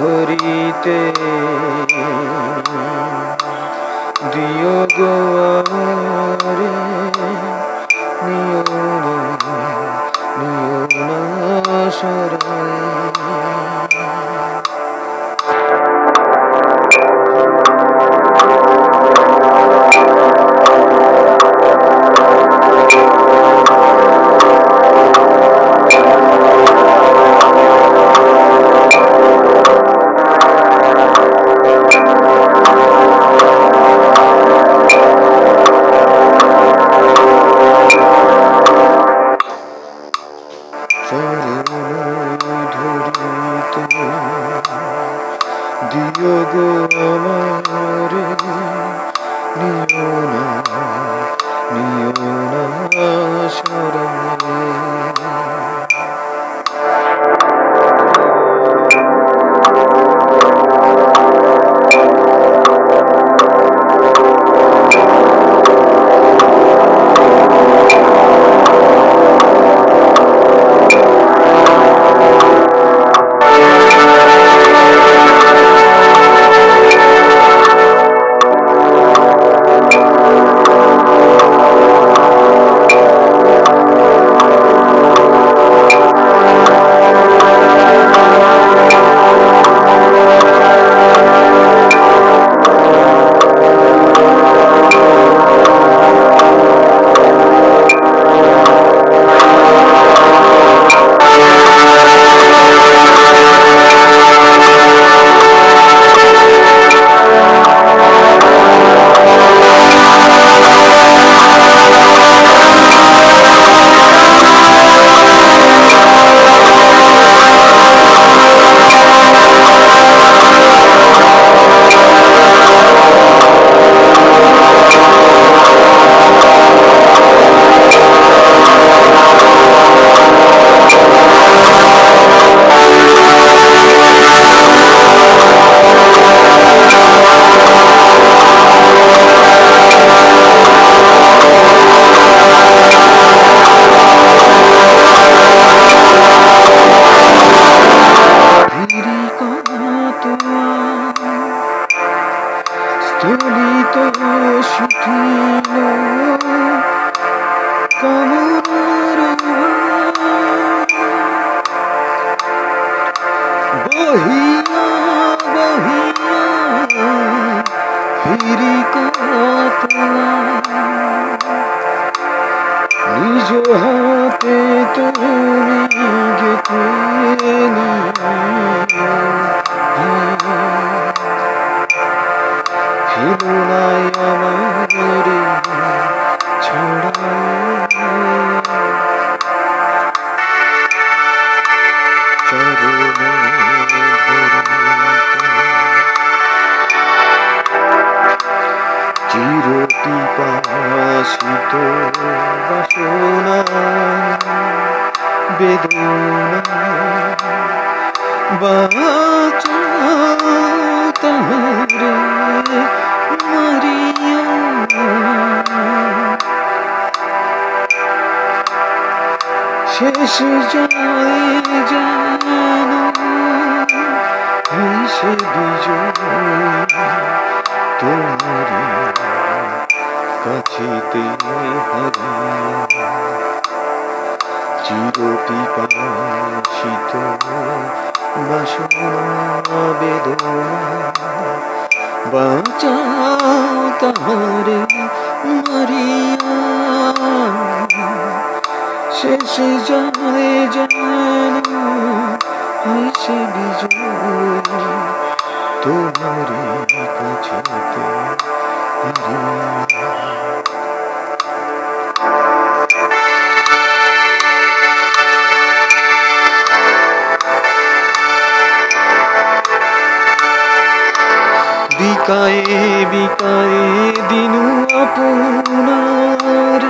ধরিতে দিও গো দিও গো আমারে নিও না সরাই আমার ছড়া চিরটি পাশিত বাসনা বেদনা বাঁচাও শেষ যায় যেন সে বিজয় তোমারি কাছেতে হারিয়া চিরটি পাশিত বাসনা, বেদনা বাঁচাও তাহারে মারিয়া। হাসে জয় জানো হাসে বিজয় তোমারই বিকায়ে বিকায়ে দিনু আপনার